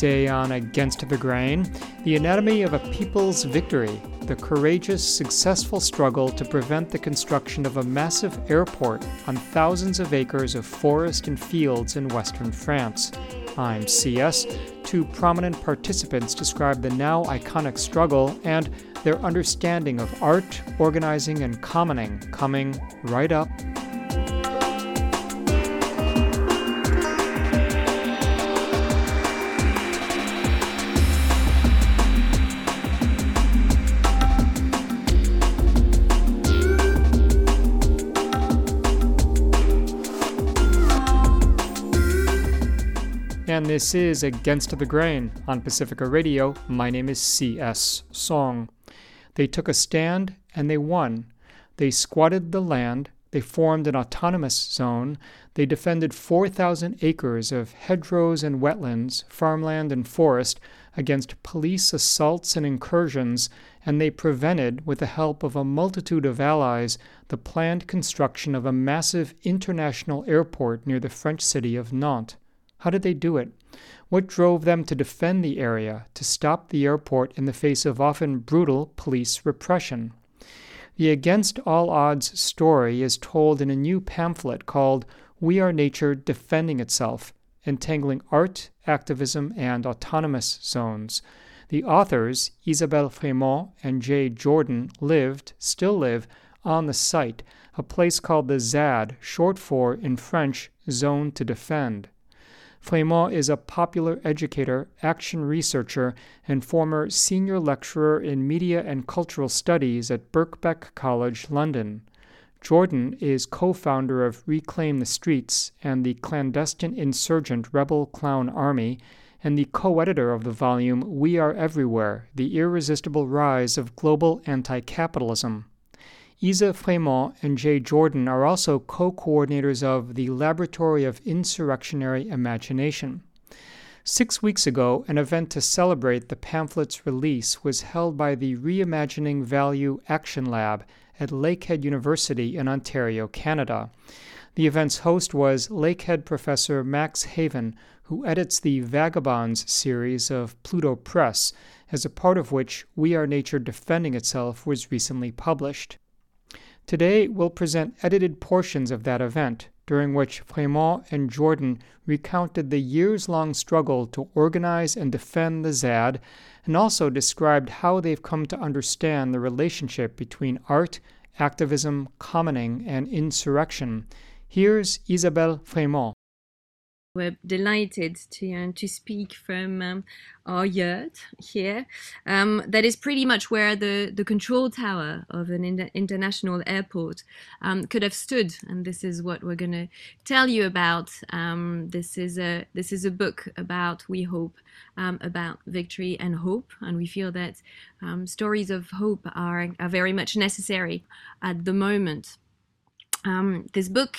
Today on Against the Grain, the anatomy of a people's victory, the courageous, successful struggle to prevent the construction of a massive airport on thousands of acres of forest and fields in western France. I'm CS. Two prominent participants describe the now iconic struggle and their understanding of art, organizing, and commoning coming right up. This is Against the Grain on Pacifica Radio. My name is C.S. Soong. They took a stand and they won. They squatted the land, they formed an autonomous zone, they defended 4,000 acres of hedgerows and wetlands, farmland and forest against police assaults and incursions, and they prevented, with the help of a multitude of allies, the planned construction of a massive international airport near the French city of Nantes. How did they do it? What drove them to defend the area, to stop the airport in the face of often brutal police repression? The Against All Odds story is told in a new pamphlet called We Are Nature Defending Itself, entangling art, activism, and autonomous zones. The authors, Isabelle Fremeaux and Jay Jordan, lived, still live, on the site, a place called the ZAD, short for, in French, Zone to Defend. Fremeaux is a popular educator, action researcher, and former senior lecturer in media and cultural studies at Birkbeck College, London. Jordan is co founder of Reclaim the Streets and the Clandestine Insurgent Rebel Clown Army, and the co editor of the volume We Are Everywhere The Irresistible Rise of Global Anti Capitalism. Isa Fremeaux and Jay Jordan are also co coordinators of the Laboratory of Insurrectionary Imagination. Six weeks ago, an event to celebrate the pamphlet's release was held by the Reimagining Value Action Lab at Lakehead University in Ontario, Canada. The event's host was Lakehead professor Max Haiven, who edits the Vagabonds series of Pluto Press, as a part of which We Are Nature Defending Itself was recently published. Today, we'll present edited portions of that event, during which Fremeaux and Jordan recounted the years long struggle to organize and defend the ZAD, and also described how they've come to understand the relationship between art, activism, commoning, and insurrection. Here's Isabelle Fremeaux. We're delighted to uh, to speak from um, our yurt here. Um, that is pretty much where the, the control tower of an in- international airport um, could have stood, and this is what we're going to tell you about. Um, this is a this is a book about we hope um, about victory and hope, and we feel that um, stories of hope are are very much necessary at the moment. Um, this book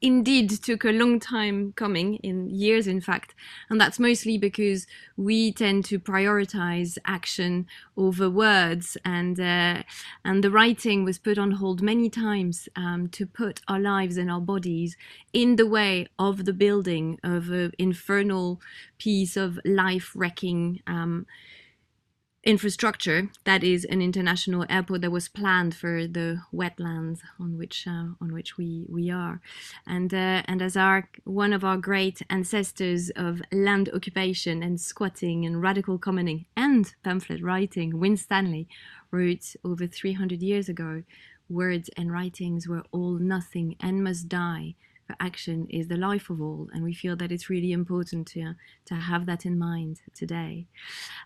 indeed took a long time coming, in years, in fact, and that's mostly because we tend to prioritize action over words, and uh, and the writing was put on hold many times um, to put our lives and our bodies in the way of the building of an infernal piece of life-wrecking. Um, infrastructure that is an international airport that was planned for the wetlands on which uh, on which we we are. And uh, and as our one of our great ancestors of land occupation and squatting and radical commoning and pamphlet writing Winstanley wrote over 300 years ago words and writings were all nothing and must die for action is the life of all, and we feel that it's really important to to have that in mind today.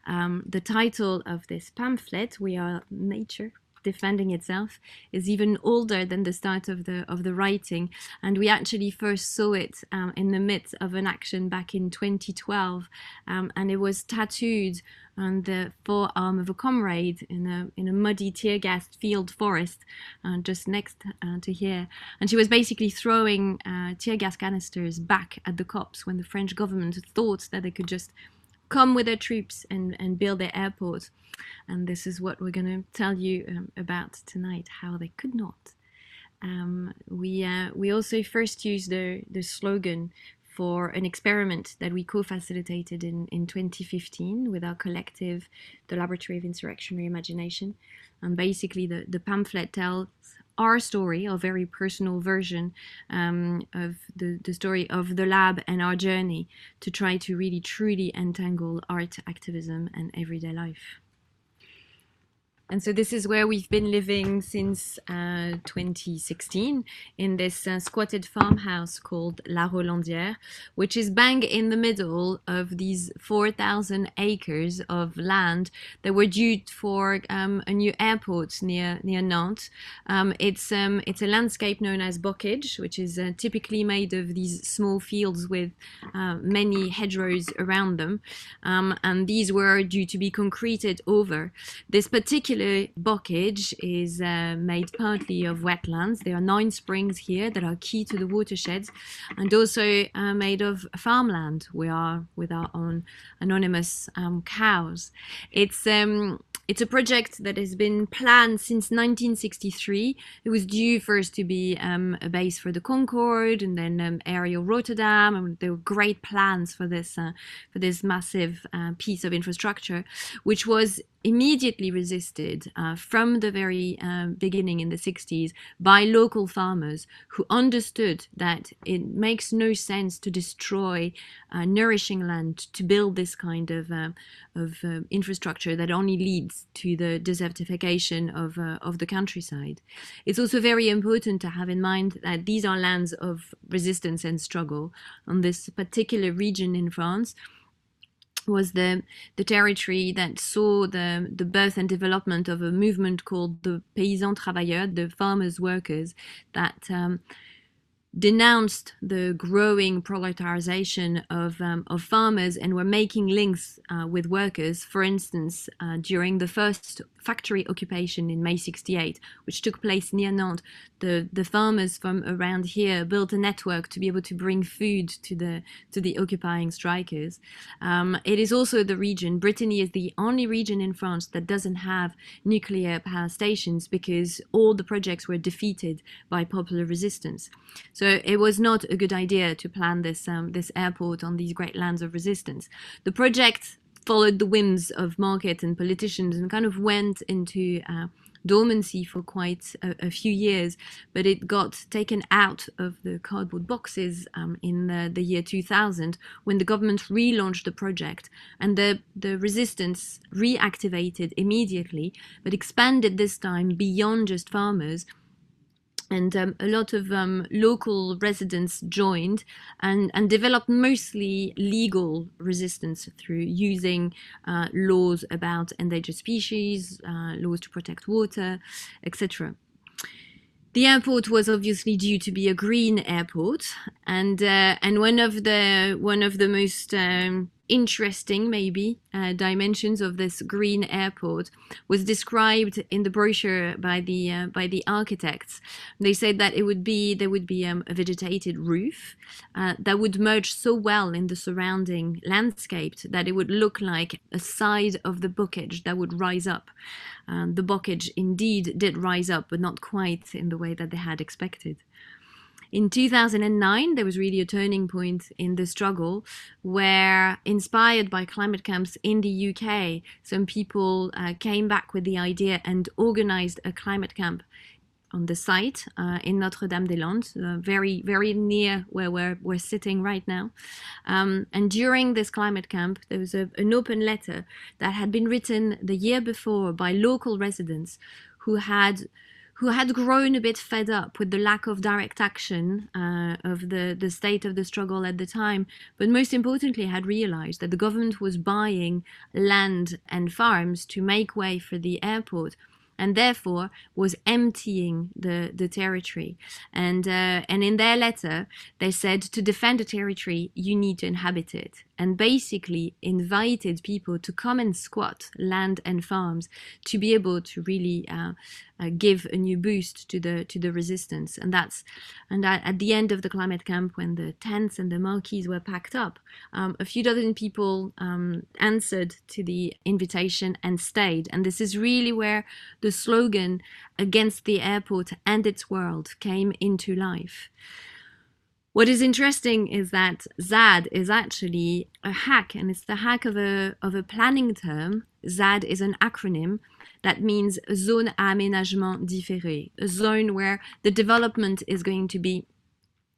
Um, the title of this pamphlet, "We Are Nature." Defending itself is even older than the start of the of the writing and we actually first saw it um, in the midst of an action back in 2012 um, and it was tattooed on the forearm of a comrade in a in a muddy tear gas field forest uh, just next uh, to here. And she was basically throwing uh, tear gas canisters back at the cops when the French government thought that they could just come with their troops and, and build their airport. And this is what we're going to tell you um, about tonight how they could not. Um, we uh, we also first used the the slogan for an experiment that we co-facilitated in, in 2015 with our collective, the Laboratory of Insurrectionary Imagination. And basically the, the pamphlet tells our story, a very personal version um, of the, the story of the lab and our journey to try to really truly entangle art activism and everyday life. And so this is where we've been living since uh, 2016 in this uh, squatted farmhouse called La Rolandière, which is bang in the middle of these 4,000 acres of land that were due for um, a new airport near near Nantes. Um, it's um, it's a landscape known as bocage, which is uh, typically made of these small fields with uh, many hedgerows around them, um, and these were due to be concreted over. This particular particular bocage is uh, made partly of wetlands. There are nine springs here that are key to the watersheds and also uh, made of farmland. We are with our own anonymous um, cows. It's um, it's a project that has been planned since 1963. It was due first to be um, a base for the Concorde and then um, Aerial Rotterdam. And there were great plans for this uh, for this massive uh, piece of infrastructure, which was immediately resisted uh, from the very uh, beginning in the 60s by local farmers who understood that it makes no sense to destroy uh, nourishing land to build this kind of, uh, of uh, infrastructure that only leads to the desertification of, uh, of the countryside. It's also very important to have in mind that these are lands of resistance and struggle on this particular region in France was the the territory that saw the the birth and development of a movement called the paysans travailleurs, the farmers workers, that um, denounced the growing proletarization of, um, of farmers and were making links uh, with workers. For instance, uh, during the first factory occupation in May 68, which took place near Nantes, the, the farmers from around here built a network to be able to bring food to the to the occupying strikers. Um, it is also the region, Brittany is the only region in France that doesn't have nuclear power stations because all the projects were defeated by popular resistance. So it was not a good idea to plan this um, this airport on these great lands of resistance. The project followed the whims of market and politicians and kind of went into uh, dormancy for quite a, a, few years, but it got taken out of the cardboard boxes um, in the, the, year 2000 when the government relaunched the project and the, the resistance reactivated immediately, but expanded this time beyond just farmers and um, a lot of um, local residents joined and, and developed mostly legal resistance through using uh, laws about endangered species, uh, laws to protect water, etc. The airport was obviously due to be a green airport, and uh, and one of the one of the most um, interesting, maybe, uh, dimensions of this green airport was described in the brochure by the uh, by the architects. They said that it would be there would be um, a vegetated roof uh, that would merge so well in the surrounding landscape that it would look like a side of the bocage that would rise up. Um, the bocage indeed did rise up, but not quite in the way that they had expected. In 2009, there was really a turning point in the struggle where, inspired by climate camps in the UK, some people uh, came back with the idea and organized a climate camp on the site uh, in Notre Dame des Landes, uh, very, very near where we're, we're sitting right now. Um, and during this climate camp, there was a, an open letter that had been written the year before by local residents who had who had grown a bit fed up with the lack of direct action uh, of the, the state of the struggle at the time, but most importantly had realized that the government was buying land and farms to make way for the airport and therefore was emptying the, the territory. And, uh, and in their letter, they said to defend the territory, you need to inhabit it. And basically invited people to come and squat land and farms to be able to really uh, uh, give a new boost to the to the resistance. And that's and at the end of the climate camp, when the tents and the marquees were packed up, um, a few dozen people um, answered to the invitation and stayed. And this is really where the slogan against the airport and its world came into life. What is interesting is that ZAD is actually a hack, and it's the hack of a, of a planning term. ZAD is an acronym that means Zone Aménagement Différé, a zone where the development is going to be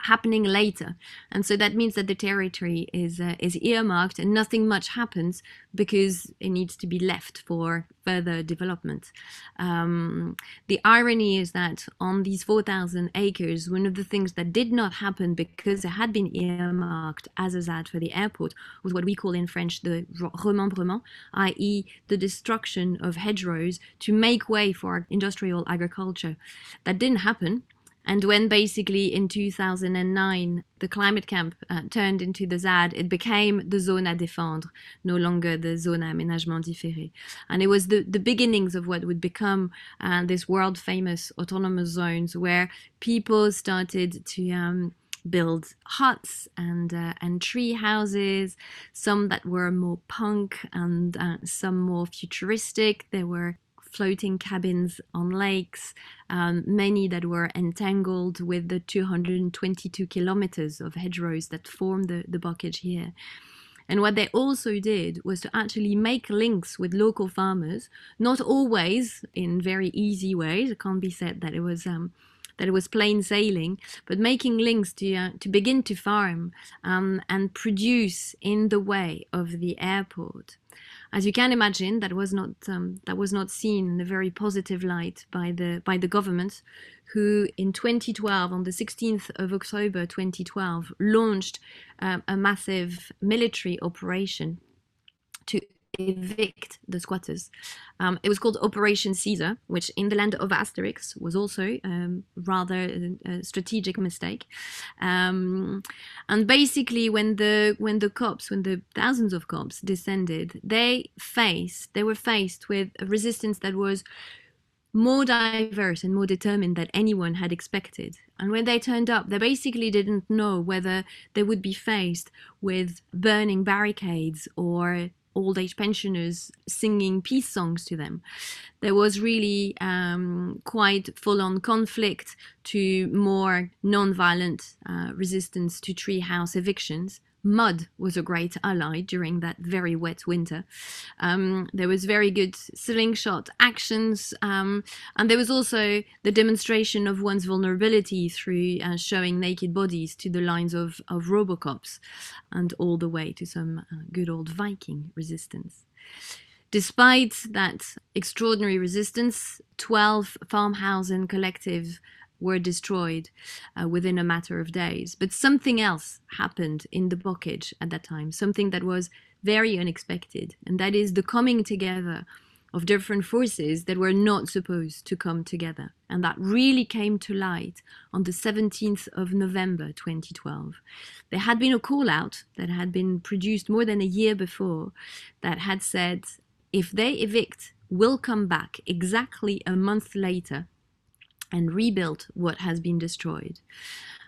happening later. And so that means that the territory is uh, is earmarked and nothing much happens because it needs to be left for further development. Um, the irony is that on these 4,000 acres, one of the things that did not happen because it had been earmarked as a ZAD for the airport was what we call in French the remembrement, i.e., the destruction of hedgerows to make way for industrial agriculture. That didn't happen. And when basically in 2009 the climate camp uh, turned into the ZAD, it became the zone à défendre, no longer the zone à aménagement différé. And it was the, the beginnings of what would become uh, this world famous autonomous zones where people started to um, build huts and uh, and tree houses, some that were more punk and uh, some more futuristic. There were floating cabins on lakes, um, many that were entangled with the 222 kilometers of hedgerows that form the, the bocage here. And what they also did was to actually make links with local farmers, not always in very easy ways. It can't be said that it was um, that it was plain sailing, but making links to uh, to begin to farm um, and produce in the way of the airport. As you can imagine, that was not um, that was not seen in a very positive light by the by the government, who in 2012, on the 16th of October 2012, launched um, a massive military operation to evict the squatters. Um, it was called Operation Caesar, which in the land of Asterix was also um, rather a, a, strategic mistake. Um, and basically, when the when the cops, when the thousands of cops descended, they faced they were faced with a resistance that was more diverse and more determined than anyone had expected. And when they turned up, they basically didn't know whether they would be faced with burning barricades or old age pensioners singing peace songs to them. There was really um, quite full on conflict to more non violent uh, resistance to treehouse evictions. Mud was a great ally during that very wet winter. Um, there was very good slingshot actions, um, and there was also the demonstration of one's vulnerability through uh, showing naked bodies to the lines of, of Robocops, and all the way to some uh, good old Viking resistance. Despite that extraordinary resistance, 12 farmhouse and collective were destroyed uh, within a matter of days. But something else happened in the bocage at that time, something that was very unexpected, and that is the coming together of different forces that were not supposed to come together. And that really came to light on the 17th of November 2012. There had been a call out that had been produced more than a year before that had said if they evict, we'll come back exactly a month later and rebuilt what has been destroyed.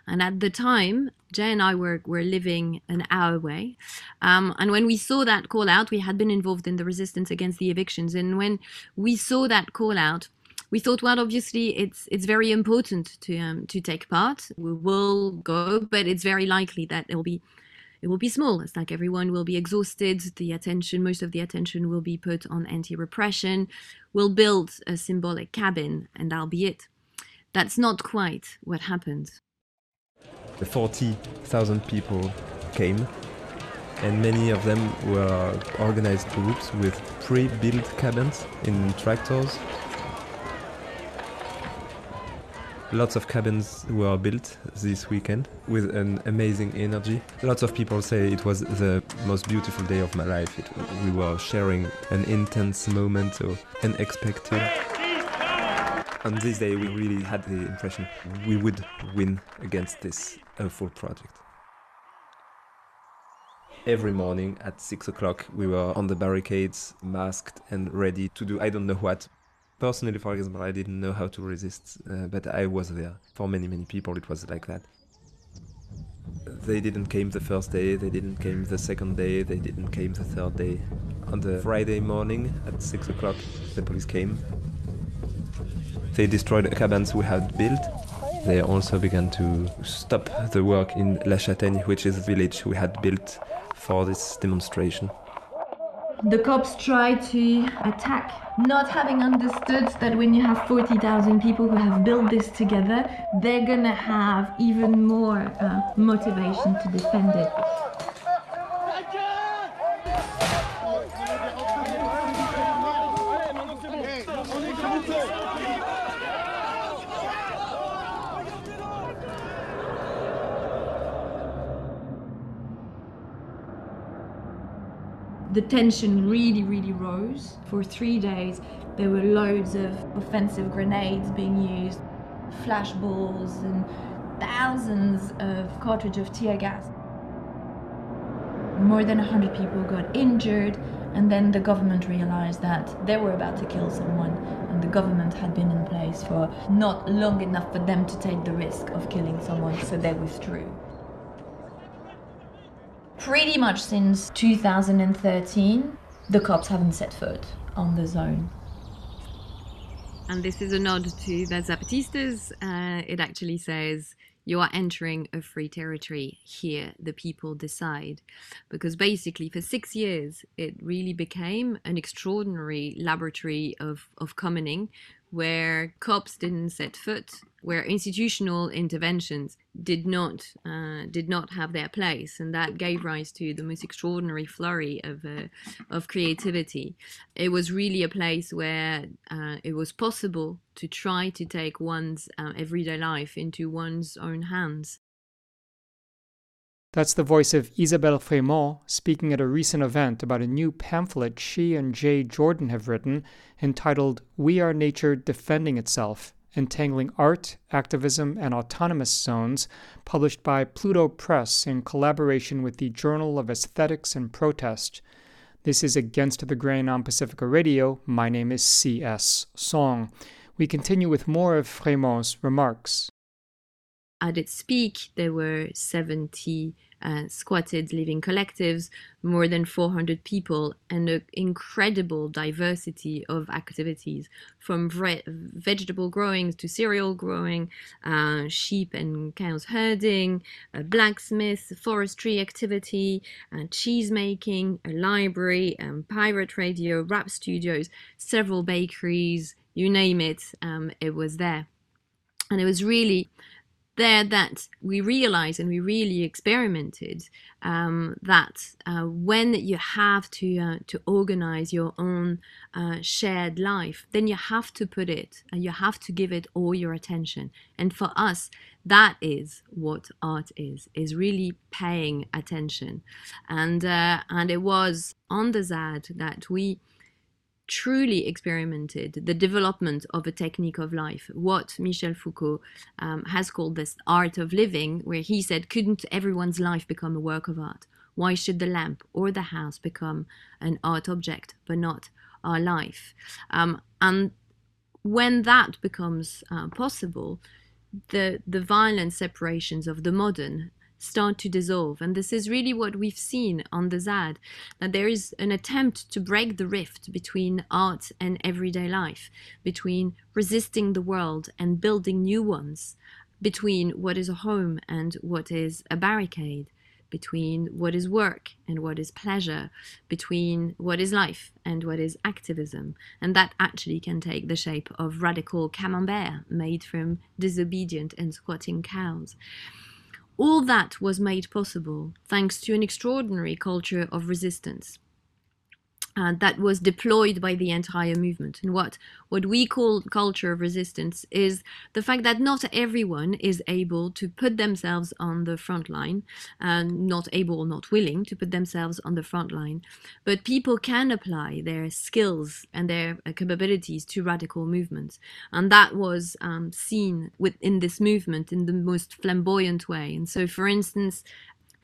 And at the time, Jay and I were, were living an hour away. Um, and when we saw that call out, we had been involved in the resistance against the evictions. And when we saw that call out, we thought, well, obviously, it's it's very important to um, to take part. We will go, but it's very likely that it will be it will be small. It's like everyone will be exhausted. The attention, most of the attention, will be put on anti-repression. We'll build a symbolic cabin, and that'll be it. That's not quite what happened. 40,000 people came, and many of them were organized groups with pre built cabins in tractors. Lots of cabins were built this weekend with an amazing energy. Lots of people say it was the most beautiful day of my life. It, we were sharing an intense moment, so unexpected on this day we really had the impression we would win against this awful project. Every morning at 6 o'clock we were on the barricades, masked and ready to do I don't know what. Personally, for example, I didn't know how to resist, uh, but I was there. For many, many people it was like that. They didn't came the first day, they didn't came the second day, they didn't came the third day. On the Friday morning at 6 o'clock the police came they destroyed the cabins we had built. They also began to stop the work in La Châtaigne, which is a village we had built for this demonstration. The cops tried to attack, not having understood that when you have 40,000 people who have built this together, they're gonna have even more uh, motivation to defend it. The tension really, really rose. For three days, there were loads of offensive grenades being used, flashballs, and thousands of cartridges of tear gas. More than 100 people got injured, and then the government realized that they were about to kill someone, and the government had been in place for not long enough for them to take the risk of killing someone, so they withdrew pretty much since 2013, the cops haven't set foot on the zone. And this is a nod to the Zapatistas. Uh, it actually says, you are entering a free territory. Here, the people decide. Because basically, for six years, it really became an extraordinary laboratory of, of commoning where cops didn't set foot where institutional interventions did not uh, did not have their place, and that gave rise to the most extraordinary flurry of uh, of creativity. It was really a place where uh, it was possible to try to take one's uh, everyday life into one's own hands. That's the voice of Isabelle Fremeaux speaking at a recent event about a new pamphlet she and Jay Jordan have written entitled We Are Nature Defending Itself Entangling Art, Activism, and Autonomous Zones, published by Pluto Press in collaboration with the Journal of Aesthetics and Protest. This is Against the Grain on Pacifica Radio. My name is C.S. Soong. We continue with more of Fremeaux's remarks. At its peak, there were 70 uh, squatted living collectives, more than 400 people, and an incredible diversity of activities from vegetable growing to cereal growing, uh, sheep and cows herding, a blacksmith, forestry activity, uh, cheese making, a library, um, pirate radio, rap studios, several bakeries, you name it, um, it was there. And it was really there that we realized and we really experimented um, that uh, when you have to uh, to organize your own uh, shared life, then you have to put it and you have to give it all your attention. And for us, that is what art is: is really paying attention. And uh, and it was on the ZAD that we truly experimented the development of a technique of life, what Michel Foucault um, has called this art of living, where he said, couldn't everyone's life become a work of art? Why should the lamp or the house become an art object, but not our life? Um, and when that becomes uh, possible, the, the violent separations of the modern start to dissolve. And this is really what we've seen on the ZAD that there is an attempt to break the rift between art and everyday life, between resisting the world and building new ones, between what is a home and what is a barricade. Between what is work and what is pleasure, between what is life and what is activism. And that actually can take the shape of radical camembert made from disobedient and squatting cows. All that was made possible thanks to an extraordinary culture of resistance uh, that was deployed by the entire movement. And what, what we call culture of resistance is the fact that not everyone is able to put themselves on the front line, and not able or not willing to put themselves on the front line, but people can apply their skills and their uh, capabilities to radical movements. And that was um, seen within this movement in the most flamboyant way. And so, for instance,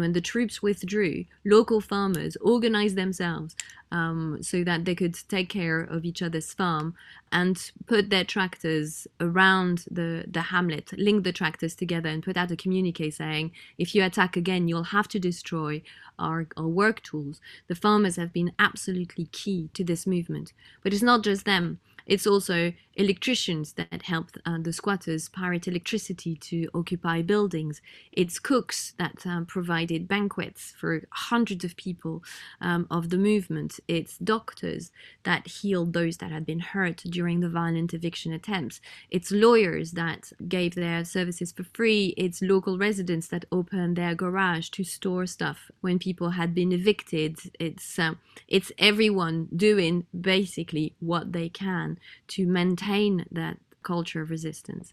when the troops withdrew, local farmers organized themselves um, so that they could take care of each other's farm and put their tractors around the, the hamlet, link the tractors together, and put out a communique saying, if you attack again, you'll have to destroy our, our work tools. The farmers have been absolutely key to this movement. But it's not just them. It's also electricians that helped uh, the squatters pirate electricity to occupy buildings. It's cooks that um, provided banquets for hundreds of people um, of the movement. It's doctors that healed those that had been hurt during the violent eviction attempts. It's lawyers that gave their services for free. It's local residents that opened their garage to store stuff when people had been evicted. It's uh, it's everyone doing basically what they can to maintain that culture of resistance.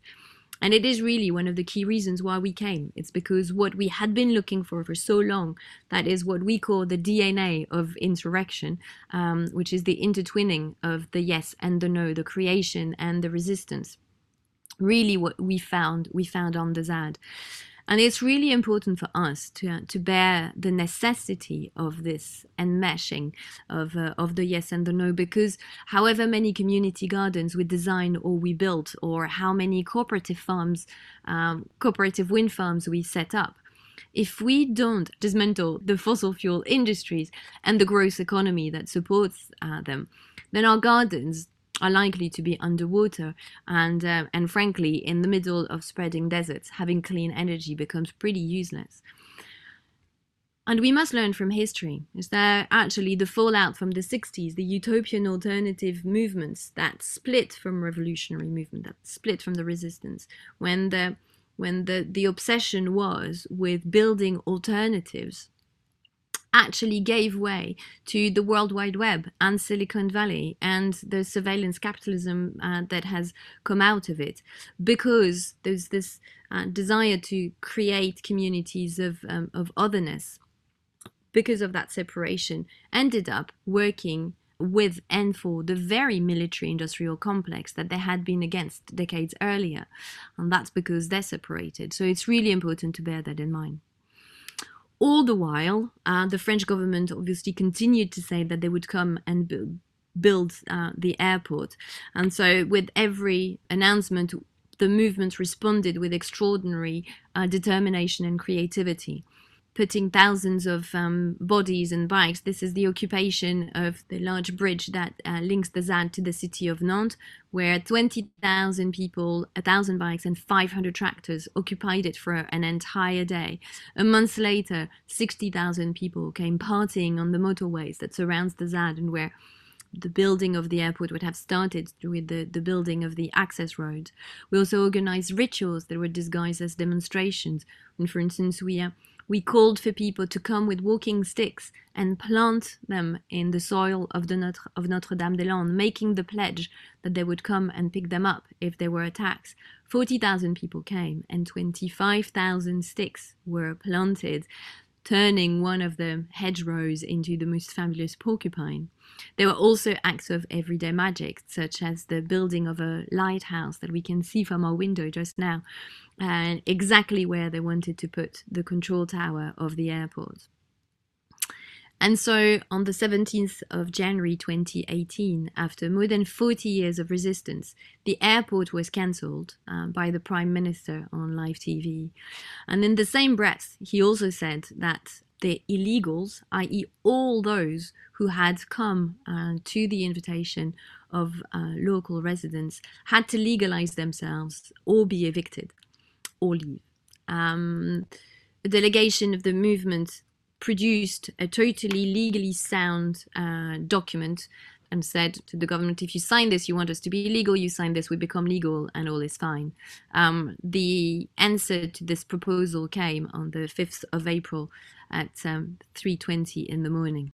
And it is really one of the key reasons why we came. It's because what we had been looking for for so long, that is what we call the DNA of insurrection, um, which is the intertwining of the yes and the no, the creation and the resistance. Really, what we found, we found on the ZAD. And it's really important for us to, to bear the necessity of this enmeshing of, uh, of the yes and the no, because however many community gardens we design or we build, or how many cooperative farms, um, cooperative wind farms we set up, if we don't dismantle the fossil fuel industries and the gross economy that supports uh, them, then our gardens are likely to be underwater and uh, and frankly in the middle of spreading deserts having clean energy becomes pretty useless. And we must learn from history. Is that actually the fallout from the 60s the utopian alternative movements that split from revolutionary movement that split from the resistance when the when the the obsession was with building alternatives actually gave way to the World Wide Web and Silicon Valley and the surveillance capitalism uh, that has come out of it, because there's this uh, desire to create communities of, um, of otherness. Because of that separation, ended up working with and for the very military industrial complex that they had been against decades earlier. And that's because they're separated. So it's really important to bear that in mind. All the while, uh, the French government obviously continued to say that they would come and build, uh, the airport. And so, with every announcement, the movement responded with extraordinary uh, determination and creativity putting thousands of um, bodies and bikes. This is the occupation of the large bridge that uh, links the ZAD to the city of Nantes, where 20,000 people, 1,000 bikes, and 500 tractors occupied it for an entire day. A month later, 60,000 people came partying on the motorways that surrounds the ZAD and where the building of the airport would have started with the, the building of the access road. We also organized rituals that were disguised as demonstrations. And for instance, we uh, we called for people to come with walking sticks and plant them in the soil of, the Notre, of Notre Dame des Landes, making the pledge that they would come and pick them up if there were attacks. 40,000 people came and 25,000 sticks were planted turning one of the hedgerows into the most fabulous porcupine. There were also acts of everyday magic, such as the building of a lighthouse that we can see from our window just now, and exactly where they wanted to put the control tower of the airport. And so on the 17th of January 2018, after more than 40 years of resistance, the airport was cancelled uh, by the Prime Minister on live TV. And in the same breath, he also said that the illegals, i.e., all those who had come uh, to the invitation of uh, local residents, had to legalize themselves or be evicted or leave. Um, a delegation of the movement produced a totally legally sound uh, document and said to the government, if you sign this, you want us to be legal, you sign this, we become legal, and all is fine. Um, the answer to this proposal came on the 5th of April at um, 3.20 in the morning.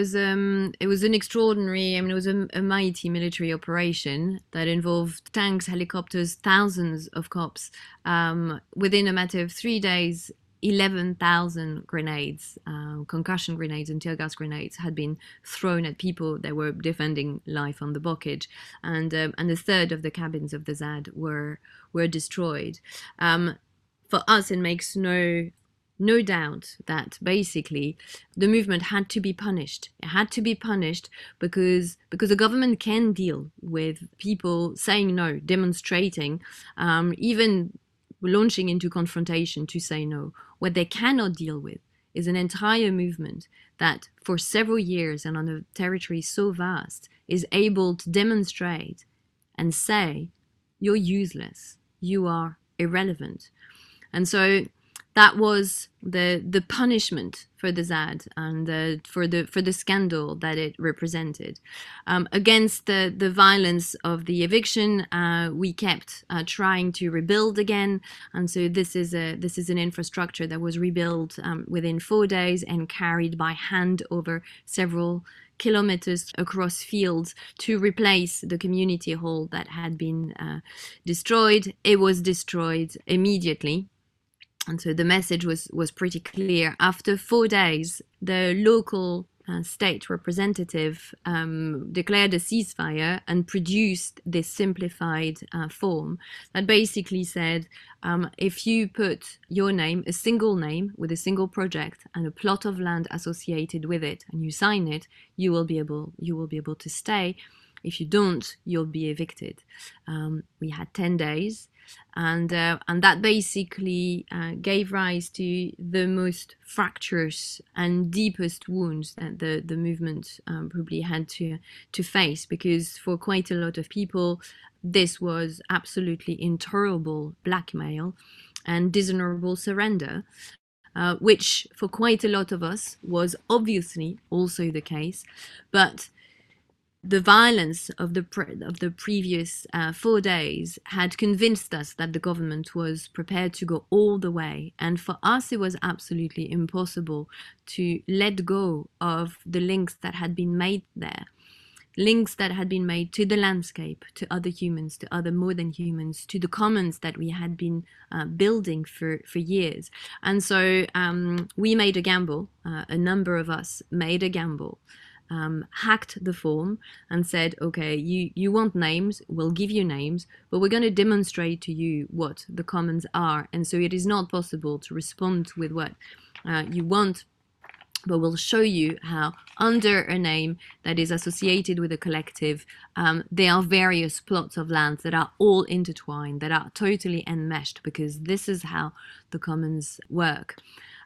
Was um, it was an extraordinary. I mean, it was a, a, mighty military operation that involved tanks, helicopters, thousands of cops. Um, within a matter of three days, eleven thousand grenades, uh, concussion grenades, and tear gas grenades had been thrown at people that were defending life on the bocage, and um, and a third of the cabins of the ZAD were were destroyed. Um, for us, it makes no no doubt that basically the movement had to be punished. It had to be punished because because the government can deal with people saying no, demonstrating, um, even launching into confrontation to say no. What they cannot deal with is an entire movement that, for several years and on a territory so vast, is able to demonstrate and say, "You're useless. You are irrelevant." And so that was the the punishment for the ZAD and for the for the scandal that it represented. Um, against the the violence of the eviction, uh, we kept uh, trying to rebuild again, and so this is a this is an infrastructure that was rebuilt um, within four days and carried by hand over several kilometers across fields to replace the community hall that had been uh, destroyed. It was destroyed immediately and so the message was was pretty clear. After four days, the local uh, state representative um, declared a ceasefire and produced this simplified uh, form that basically said um, if you put your name, a single name with a single project and a plot of land associated with it, and you sign it, you will be able you will be able to stay. If you don't, you'll be evicted. Um, we had ten days and uh, and that basically uh, gave rise to the most fractious and deepest wounds that the the movement um, probably had to to face. Because for quite a lot of people this was absolutely intolerable blackmail and dishonorable surrender uh, which for quite a lot of us was obviously also the case. But the violence of the of the previous uh, four days had convinced us that the government was prepared to go all the way, and for us it was absolutely impossible to let go of the links that had been made there, links that had been made to the landscape, to other humans, to other more than humans, to the commons that we had been uh, building for for years, and so um, we made a gamble. Uh, a number of us made a gamble um, hacked the form and said, okay, you, you want names, we'll give you names, but we're going to demonstrate to you what the commons are. And so it is not possible to respond with what uh, you want, but we'll show you how under a name that is associated with a collective, um, there are various plots of land that are all intertwined, that are totally enmeshed, because this is how the commons work.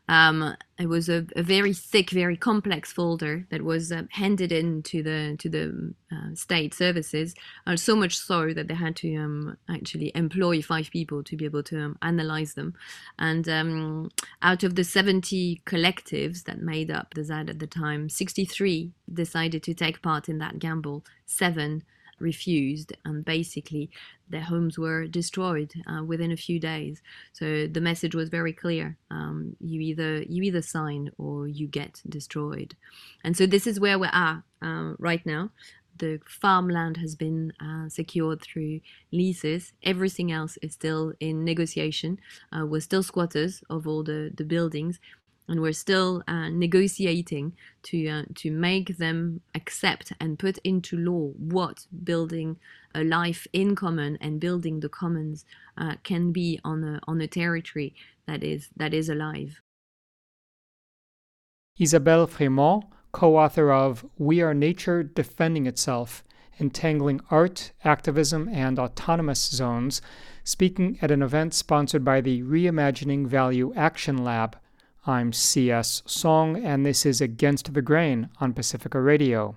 Um, it was a, a, very thick, very complex folder that was uh, handed in to the to the uh, state services. Uh, so much so that they had to um, actually employ five people to be able to um, analyze them. And um, out of the 70 collectives that made up the ZAD at the time, 63 decided to take part in that gamble. Seven refused, and basically their homes were destroyed uh, within a few days. So the message was very clear: um, you either you either sign or you get destroyed. And so this is where we are uh, right now. The farmland has been uh, secured through leases. Everything else is still in negotiation. Uh, we're still squatters of all the, the buildings, and we're still uh, negotiating to uh, to make them accept and put into law what building a life in common and building the commons uh, can be on a on a territory that is that is alive. Isabelle Fremeaux, co-author of "We Are Nature Defending Itself: Entangling Art, Activism, and Autonomous Zones," speaking at an event sponsored by the Reimagining Value Action Lab I'm C.S. Soong, and this is Against the Grain on Pacifica Radio.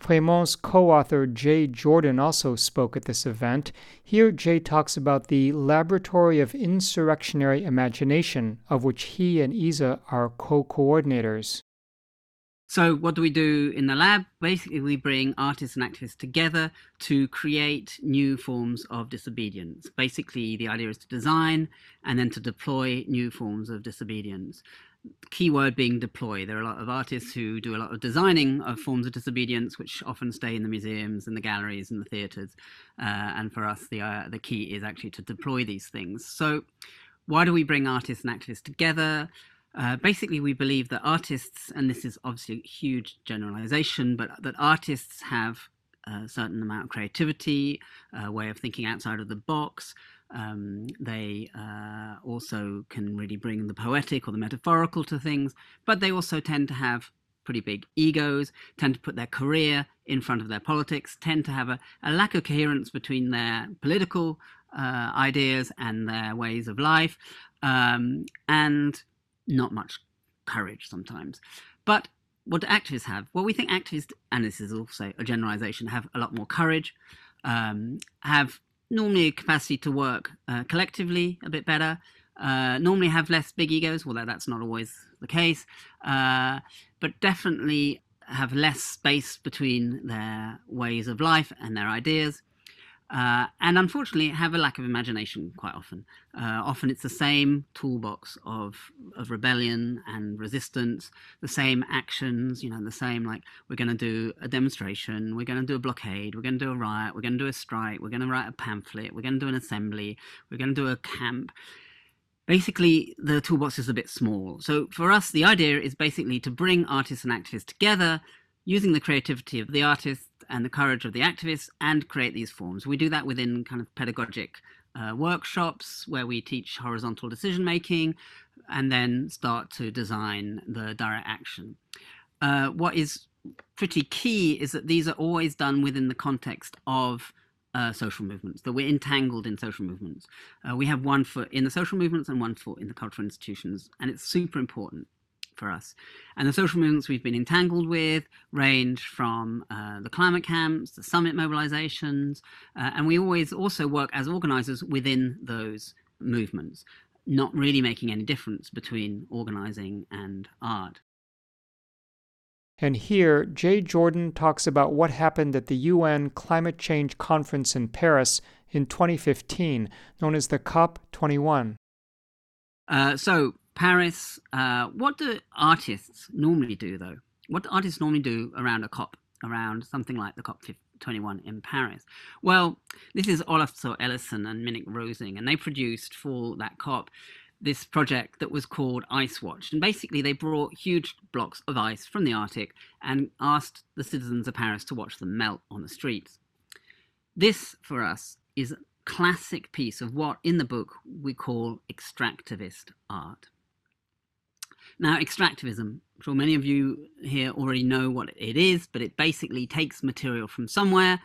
Fremeaux's co author Jay Jordan also spoke at this event. Here, Jay talks about the Laboratory of Insurrectionary Imagination, of which he and Isa are co coordinators. So, what do we do in the lab? Basically, we bring artists and activists together to create new forms of disobedience. Basically, the idea is to design and then to deploy new forms of disobedience. key word being deploy. There are a lot of artists who do a lot of designing of forms of disobedience, which often stay in the museums and the galleries and the theatres. Uh, and for us, the uh, the key is actually to deploy these things. So, why do we bring artists and activists together? Uh, basically, we believe that artists, and this is obviously a huge generalization, but that artists have a certain amount of creativity, a way of thinking outside of the box. Um, they uh, also can really bring the poetic or the metaphorical to things, but they also tend to have pretty big egos, tend to put their career in front of their politics, tend to have a, a lack of coherence between their political uh, ideas and their ways of life, um, and not much courage sometimes. But what do activists have? Well, we think activists, and this is also a generalization, have a lot more courage, um, have normally a capacity to work uh, collectively a bit better, uh, normally have less big egos, although that's not always the case, uh, but definitely have less space between their ways of life and their ideas uh, and unfortunately have a lack of imagination quite often. Uh, often it's the same toolbox of of rebellion and resistance, the same actions, you know, the same like we're going to do a demonstration, we're going to do a blockade, we're going to do a riot, we're going to do a strike, we're going to write a pamphlet, we're going to do an assembly, we're going to do a camp. Basically, the toolbox is a bit small. So for us, the idea is basically to bring artists and activists together using the creativity of the artists and the courage of the activists and create these forms. We do that within kind of pedagogic uh, workshops where we teach horizontal decision making and then start to design the direct action. Uh, what is pretty key is that these are always done within the context of uh, social movements, that we're entangled in social movements. Uh, we have one foot in the social movements and one foot in the cultural institutions, and it's super important for us. And the social movements we've been entangled with range from uh, the climate camps, the summit mobilizations, uh, and we always also work as organizers within those movements, not really making any difference between organizing and art. And here, Jay Jordan talks about what happened at the UN Climate Change Conference in Paris in 2015, known as the COP21. Uh, so, Paris. Uh, what do artists normally do, though? What do artists normally do around a COP, around something like the COP 21 in Paris? Well, this is Ólafur Eliasson and Minik Rosing, and they produced for that COP this project that was called Ice Watch. And basically, they brought huge blocks of ice from the Arctic and asked the citizens of Paris to watch them melt on the streets. This, for us, is a classic piece of what in the book we call extractivist art. Now, extractivism, I'm sure many of you here already know what it is, but it basically takes material from somewhere,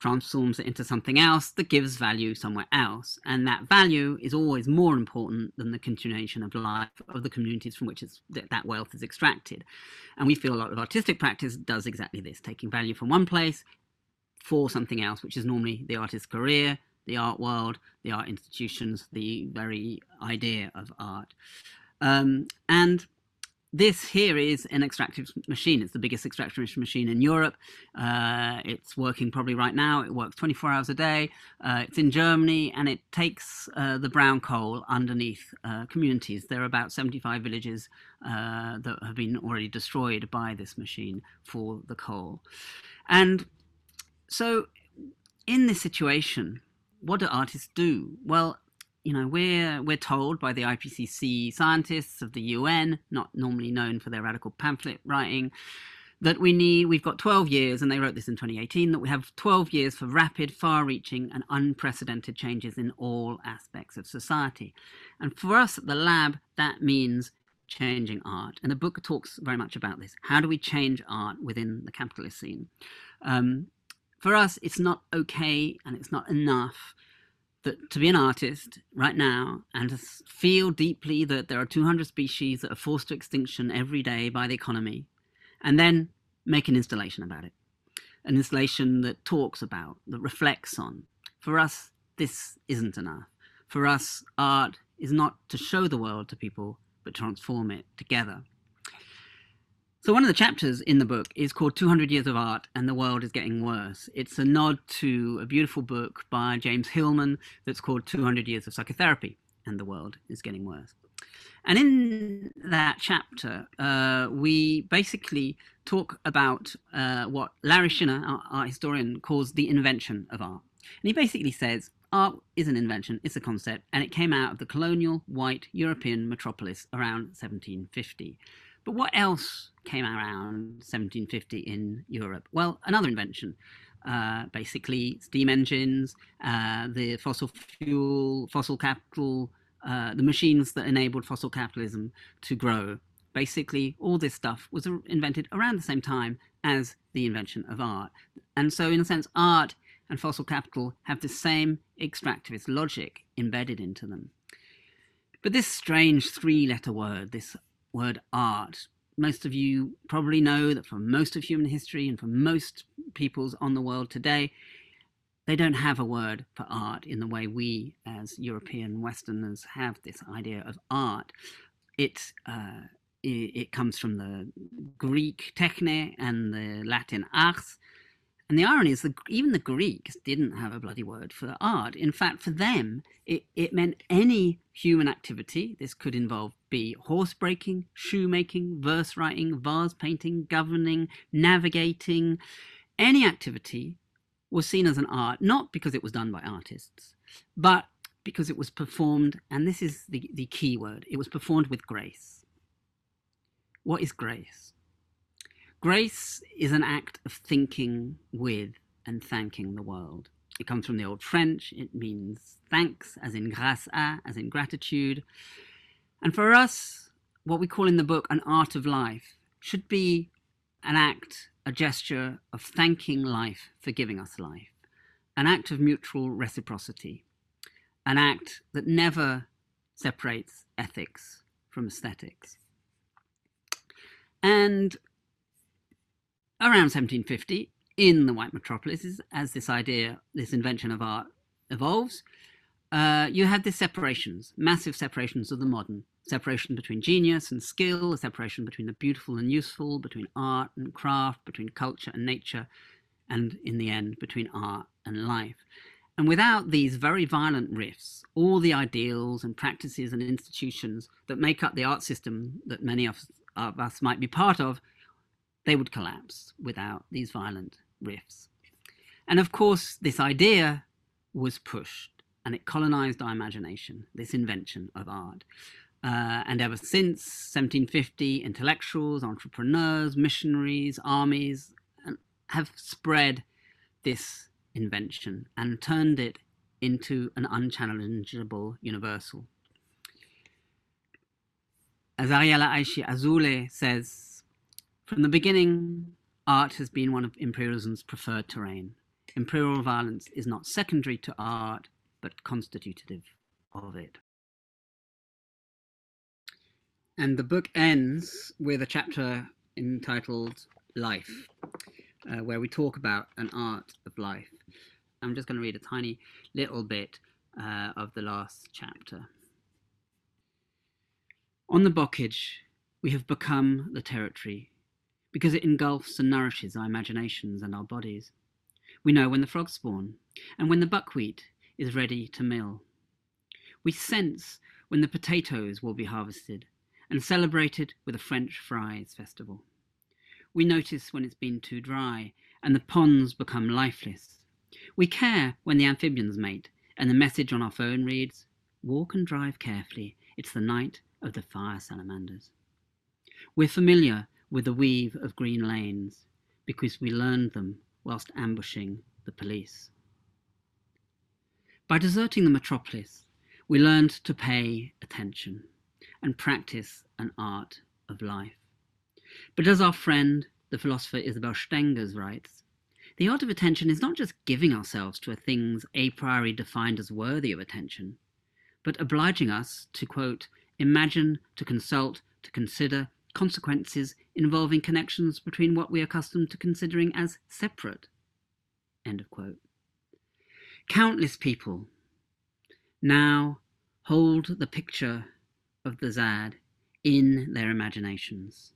transforms it into something else that gives value somewhere else. And that value is always more important than the continuation of life of the communities from which that wealth is extracted. And we feel a lot of artistic practice does exactly this, taking value from one place for something else, which is normally the artist's career, the art world, the art institutions, the very idea of art. Um, and this here is an extractive machine. It's the biggest extractive machine in Europe. Uh, it's working probably right now. It works 24 hours a day. Uh, it's in Germany and it takes uh, the brown coal underneath uh, communities. There are about 75 villages uh, that have been already destroyed by this machine for the coal. And so, in this situation, what do artists do? Well, you know, we're we're told by the IPCC scientists of the UN, not normally known for their radical pamphlet writing, that we need we've got 12 years, and they wrote this in 2018, that we have 12 years for rapid, far-reaching, and unprecedented changes in all aspects of society. And for us at the lab, that means changing art. And the book talks very much about this. How do we change art within the capitalist scene? Um, for us, it's not okay and it's not enough that to be an artist right now and to feel deeply that there are 200 species that are forced to extinction every day by the economy, and then make an installation about it. An installation that talks about, that reflects on. For us, this isn't enough. For us, art is not to show the world to people, but transform it together. So one of the chapters in the book is called 200 Years of Art and the World is Getting Worse. It's a nod to a beautiful book by James Hillman that's called 200 Years of Psychotherapy and the World is Getting Worse. And in that chapter, uh, we basically talk about uh, what Larry Shiner, our, our, historian, calls the invention of art. And he basically says art is an invention, it's a concept, and it came out of the colonial white European metropolis around 1750. But what else came around 1750 in Europe? Well, another invention. Uh, basically, steam engines, uh, the fossil fuel, fossil capital, uh, the machines that enabled fossil capitalism to grow. Basically, all this stuff was invented around the same time as the invention of art. And so, in a sense, art and fossil capital have the same extractivist logic embedded into them. But this strange three letter word, this word art, most of you probably know that for most of human history and for most peoples on the world today, they don't have a word for art in the way we, as European Westerners, have this idea of art. It uh, it, comes from the Greek techne and the Latin ars. And the irony is that even the Greeks didn't have a bloody word for art. In fact, for them, it, it meant any human activity. This could involve be horse breaking, shoemaking, verse writing, vase painting, governing, navigating, any activity was seen as an art, not because it was done by artists, but because it was performed, and this is the, the key word, it was performed with grace. What is grace? Grace is an act of thinking with and thanking the world. It comes from the Old French, it means thanks, as in grâce à, as in gratitude. And for us, what we call in the book an art of life should be an act a gesture of thanking life for giving us life, an act of mutual reciprocity, an act that never separates ethics from aesthetics. And around 1750, in the white metropolises, as this idea, this invention of art evolves, uh, you have these separations, massive separations of the modern separation between genius and skill, a separation between the beautiful and useful, between art and craft, between culture and nature, and in the end, between art and life. And without these very violent rifts, all the ideals and practices and institutions that make up the art system that many of, of us might be part of, they would collapse without these violent rifts. And of course, this idea was pushed and it colonized our imagination, this invention of art. Uh, and ever since 1750, intellectuals, entrepreneurs, missionaries, armies have spread this invention and turned it into an unchallengeable universal. As Ariella Aïsha Azoulay says, from the beginning, art has been one of imperialism's preferred terrain. Imperial violence is not secondary to art, but constitutive of it. And the book ends with a chapter entitled Life, uh, where we talk about an art of life. I'm just going to read a tiny little bit uh, of the last chapter. On the Bocage, we have become the territory because it engulfs and nourishes our imaginations and our bodies. We know when the frogs spawn and when the buckwheat is ready to mill. We sense when the potatoes will be harvested and celebrated with a French fries festival. We notice when it's been too dry and the ponds become lifeless. We care when the amphibians mate and the message on our phone reads, Walk and drive carefully, it's the night of the fire salamanders. We're familiar with the weave of green lanes because we learned them whilst ambushing the police. By deserting the metropolis, we learned to pay attention and practice an art of life. But as our friend, the philosopher Isabelle Stengers writes, the art of attention is not just giving ourselves to a things a priori defined as worthy of attention, but obliging us to, quote, imagine, to consult, to consider consequences involving connections between what we are accustomed to considering as separate. End of quote. Countless people now hold the picture of the Zad in their imaginations,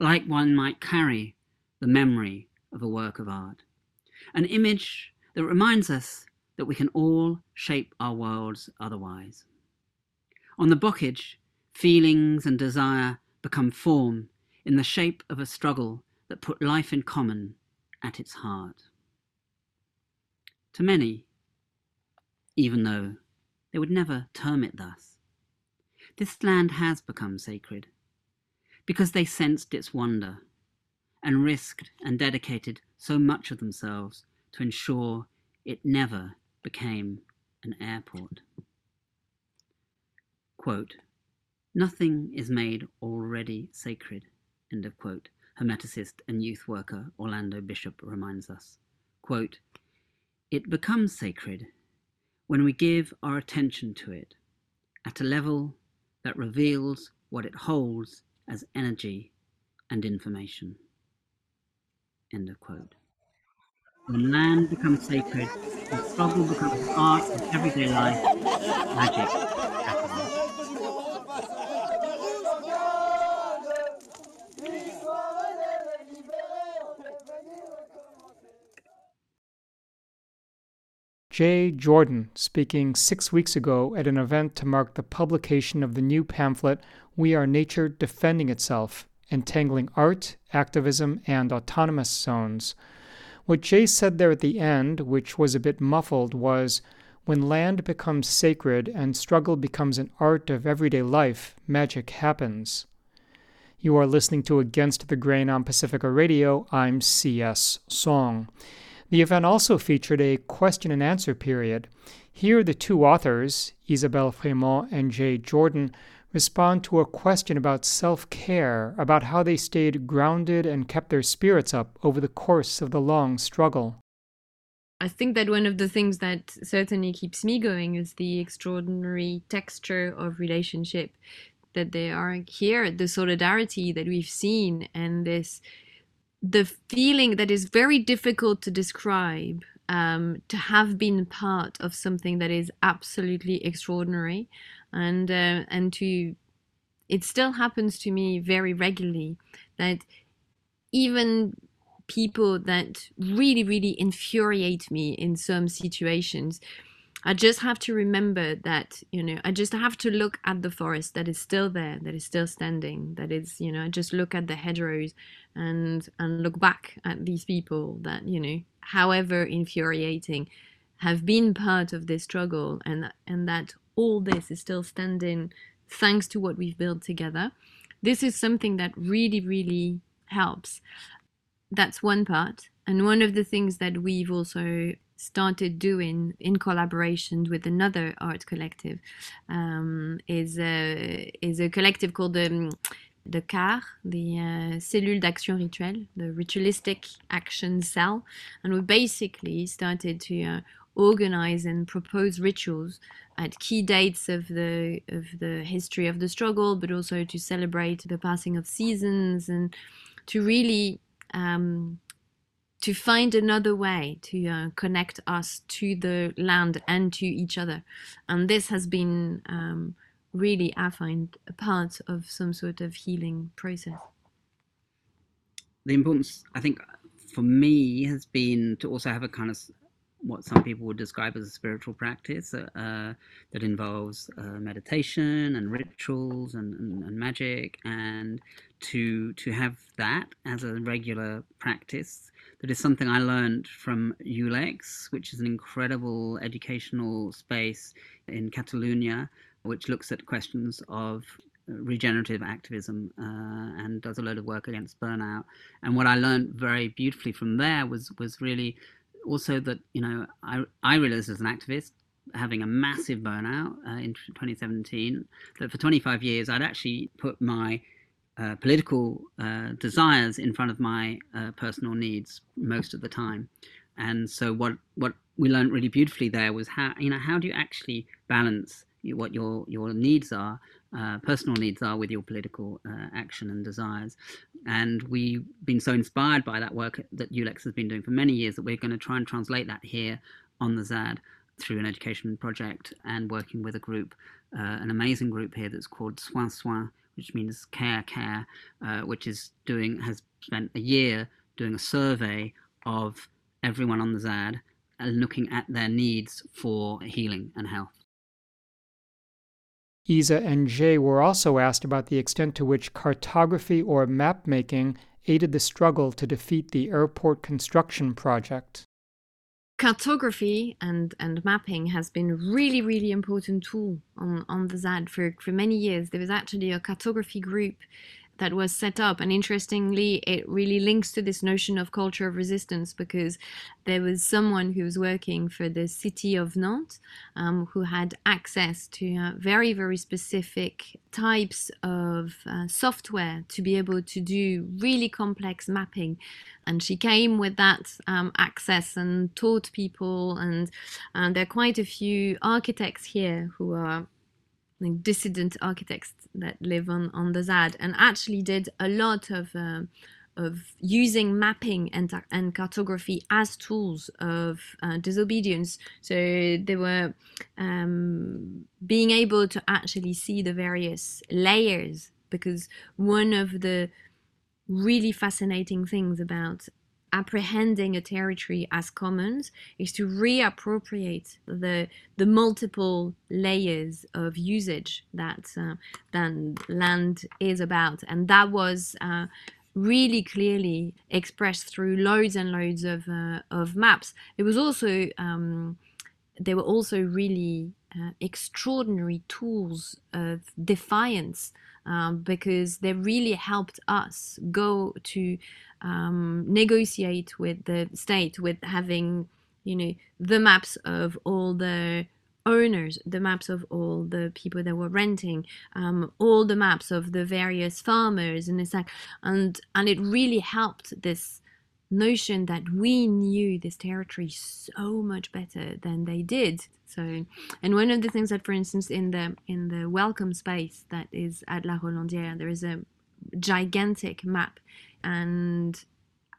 like one might carry the memory of a work of art, an image that reminds us that we can all shape our worlds otherwise. On the Bocage, feelings and desire become form in the shape of a struggle that put life in common at its heart. To many, even though they would never term it thus, this land has become sacred because they sensed its wonder and risked and dedicated so much of themselves to ensure it never became an airport. Quote, Nothing is made already sacred, end of quote, hermeticist and youth worker Orlando Bishop reminds us. Quote, It becomes sacred when we give our attention to it at a level that reveals what it holds as energy and information. End of quote. When land becomes sacred, the struggle becomes part of everyday life, magic Jay Jordan speaking six weeks ago at an event to mark the publication of the new pamphlet, We Are Nature Defending Itself Entangling Art, Activism, and Autonomous Zones. What Jay said there at the end, which was a bit muffled, was when land becomes sacred and struggle becomes an art of everyday life, magic happens. You are listening to Against the Grain on Pacifica Radio. I'm C.S. Soong. The event also featured a question and answer period. Here, the two authors, Isabelle Fremeaux and Jay Jordan, respond to a question about self care, about how they stayed grounded and kept their spirits up over the course of the long struggle. I think that one of the things that certainly keeps me going is the extraordinary texture of relationship that they are here, the solidarity that we've seen, and this the feeling that is very difficult to describe um, to have been part of something that is absolutely extraordinary and uh, and to it still happens to me very regularly that even people that really really infuriate me in some situations I just have to remember that, you know, I just have to look at the forest that is still there, that is still standing, that is, you know, just look at the hedgerows and and look back at these people that, you know, however infuriating, have been part of this struggle and and that all this is still standing thanks to what we've built together. This is something that really, really helps. That's one part. And one of the things that we've also started doing in collaboration with another art collective um, is a is a collective called the um, the CAR, the uh, Cellule d'Action Rituelle, the Ritualistic Action Cell, and we basically started to uh, organize and propose rituals at key dates of the of the history of the struggle, but also to celebrate the passing of seasons and to really um, to find another way to uh, connect us to the land and to each other. And this has been um, really, I find, a part of some sort of healing process. The importance, I think, for me has been to also have a kind of what some people would describe as a spiritual practice uh, that involves uh, meditation and rituals and, and, and, magic, and to to have that as a regular practice that is something I learned from ULEX, which is an incredible educational space in Catalonia, which looks at questions of regenerative activism uh, and does a load of work against burnout. And what I learned very beautifully from there was was really also that you know I I realized as an activist having a massive burnout uh, in 2017 that for 25 years I'd actually put my uh, political uh, desires in front of my uh, personal needs most of the time. And so what what we learned really beautifully there was how you know how do you actually balance what your your needs are, uh, personal needs are, with your political uh, action and desires. And we've been so inspired by that work that ULEX has been doing for many years that we're going to try and translate that here on the ZAD through an education project and working with a group, an amazing group here that's called Soin Soin which means care care, uh, which is doing has spent a year doing a survey of everyone on the ZAD and looking at their needs for healing and health. Isa and Jay were also asked about the extent to which cartography or map making aided the struggle to defeat the airport construction project. Cartography and, and mapping has been really, really important tool on, on the ZAD for, for many years. There was actually a cartography group that was set up. And interestingly, it really links to this notion of culture of resistance because there was someone who was working for the city of Nantes um, who had access to uh, very, very specific types of uh, software to be able to do really complex mapping. And she came with that um, access and taught people. And, and there are quite a few architects here who are like dissident architects that live on, on the ZAD and actually did a lot of uh, of using mapping and, and cartography as tools of uh, disobedience. So they were um, being able to actually see the various layers because one of the really fascinating things about apprehending a territory as commons is to reappropriate the the multiple layers of usage that uh, then land is about. And that was uh, really clearly expressed through loads and loads of uh, of maps. It was also um, they were also really uh, extraordinary tools of defiance um, because they really helped us go to um, negotiate with the state with having you know the maps of all the owners the maps of all the people that were renting um, all the maps of the various farmers and it's like and and it really helped this notion that we knew this territory so much better than they did. So and one of the things that for instance in the in the welcome space that is at la rolandière there is a gigantic map. And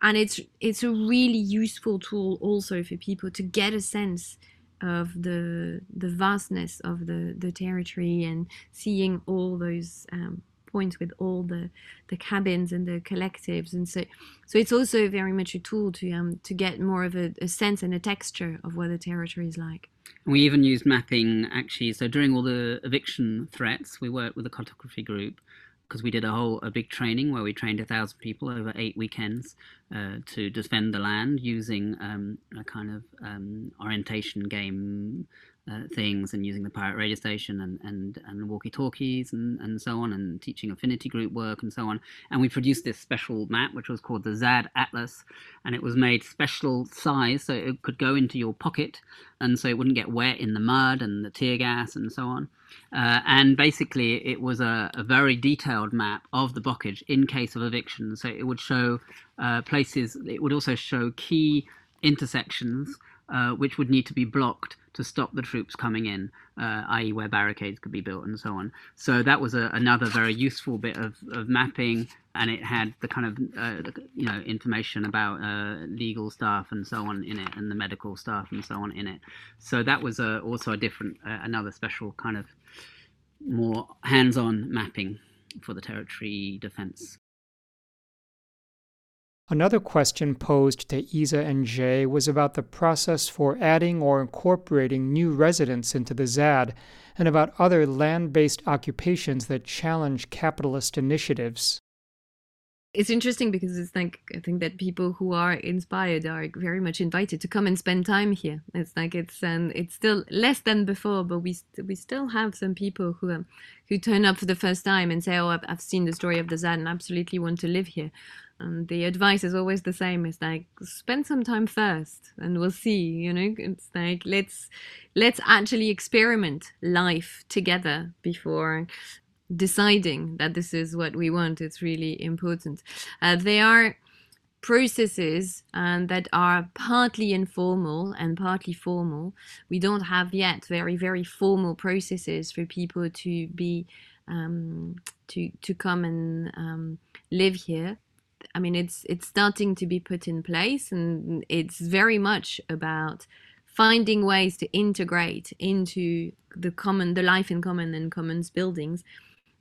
and it's it's a really useful tool also for people to get a sense of the the vastness of the the territory and seeing all those um, points with all the the cabins and the collectives. And so so it's also very much a tool to um to get more of a, a sense and a texture of what the territory is like. We even used mapping actually. So during all the eviction threats we worked with a cartography group because we did a whole a big training where we trained a thousand people over eight weekends uh, to defend the land using um, a kind of um, orientation game uh, things and using the pirate radio station and and, and walkie talkies and, and so on and teaching affinity group work and so on. And we produced this special map which was called the ZAD Atlas and it was made special size so it could go into your pocket and so it wouldn't get wet in the mud and the tear gas and so on. Uh, and basically it was a, a, very detailed map of the bocage in case of eviction. So it would show uh, places it would also show key intersections uh, which would need to be blocked to stop the troops coming in, uh, i.e., where barricades could be built and so on. So that was a, another very useful bit of, of mapping, and it had the kind of uh, you know information about uh, legal staff and so on in it, and the medical staff and so on in it. So that was a, also a different, uh, another special kind of more hands-on mapping for the territory defense. Another question posed to Isa and Jay was about the process for adding or incorporating new residents into the ZAD and about other land based occupations that challenge capitalist initiatives. It's interesting because it's like I think that people who are inspired are very much invited to come and spend time here. It's like it's um, it's still less than before, but we we still have some people who um, who turn up for the first time and say, "Oh, I've, I've seen the story of the ZAD and absolutely want to live here." And the advice is always the same it's like spend some time first and we'll see you know? It's like let's let's actually experiment life together before deciding that this is what we want. It's really important. Uh, there are processes um, that are partly informal and partly formal. We don't have yet very very formal processes for people to be um, to to come and um, live here I mean, it's it's starting to be put in place, and it's very much about finding ways to integrate into the common, the life in common and commons buildings,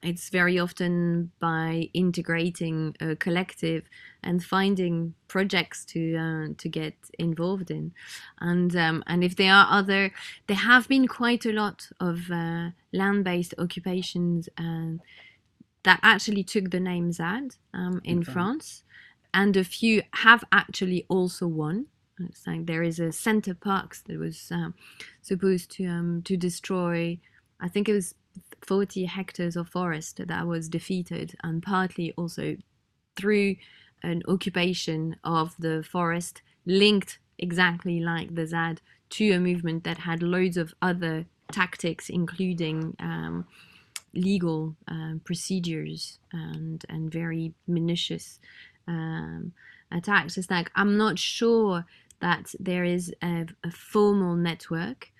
it's very often by integrating a collective and finding projects to uh, to get involved in, and um, and if there are other, there have been quite a lot of uh, land-based occupations and that actually took the name ZAD um, in okay. France, and a few have actually also won. It's like there is a Center Parcs that was um, supposed to um, to destroy, I think it was 40 hectares of forest that was defeated, and partly also through an occupation of the forest linked exactly like the ZAD to a movement that had loads of other tactics, including um, legal um, procedures and and very minutious um, attacks. It's like I'm not sure that there is a, a formal network,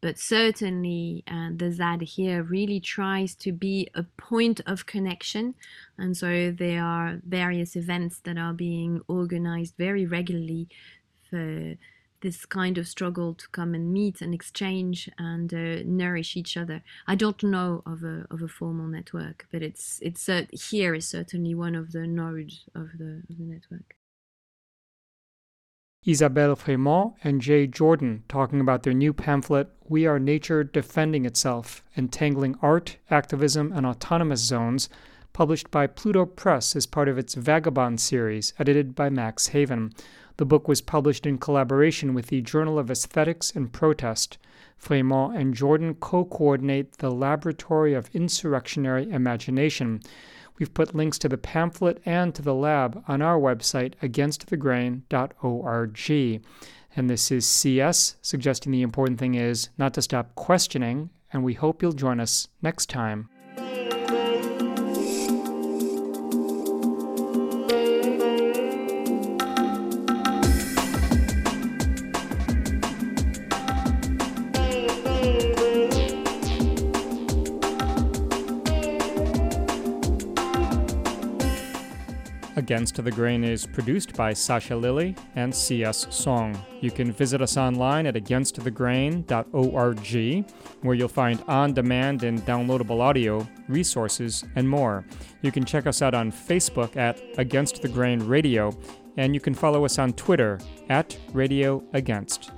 but certainly uh, the ZAD here really tries to be a point of connection, and so there are various events that are being organized very regularly for this kind of struggle to come and meet and exchange and uh, nourish each other. I don't know of a of a formal network, but it's it's here is certainly one of the nodes of the of the network. Isabelle Fremeaux and Jay Jordan talking about their new pamphlet, We Are Nature Defending Itself Entangling Art, Activism, and Autonomous Zones, published by Pluto Press as part of its Vagabond series, edited by Max Haiven. The book was published in collaboration with the Journal of Aesthetics and Protest. Fremeaux and Jordan co coordinate the Laboratory of Insurrectionary Imagination. We've put links to the pamphlet and to the lab on our website, againstthegrain.org. And this is CS, suggesting the important thing is not to stop questioning, and we hope you'll join us next time. Against the Grain is produced by Sasha Lilly and CS Soong. You can visit us online at againstthegrain.org, where you'll find on demand and downloadable audio, resources, and more. You can check us out on Facebook at Against the Grain Radio, and you can follow us on Twitter at Radio Against.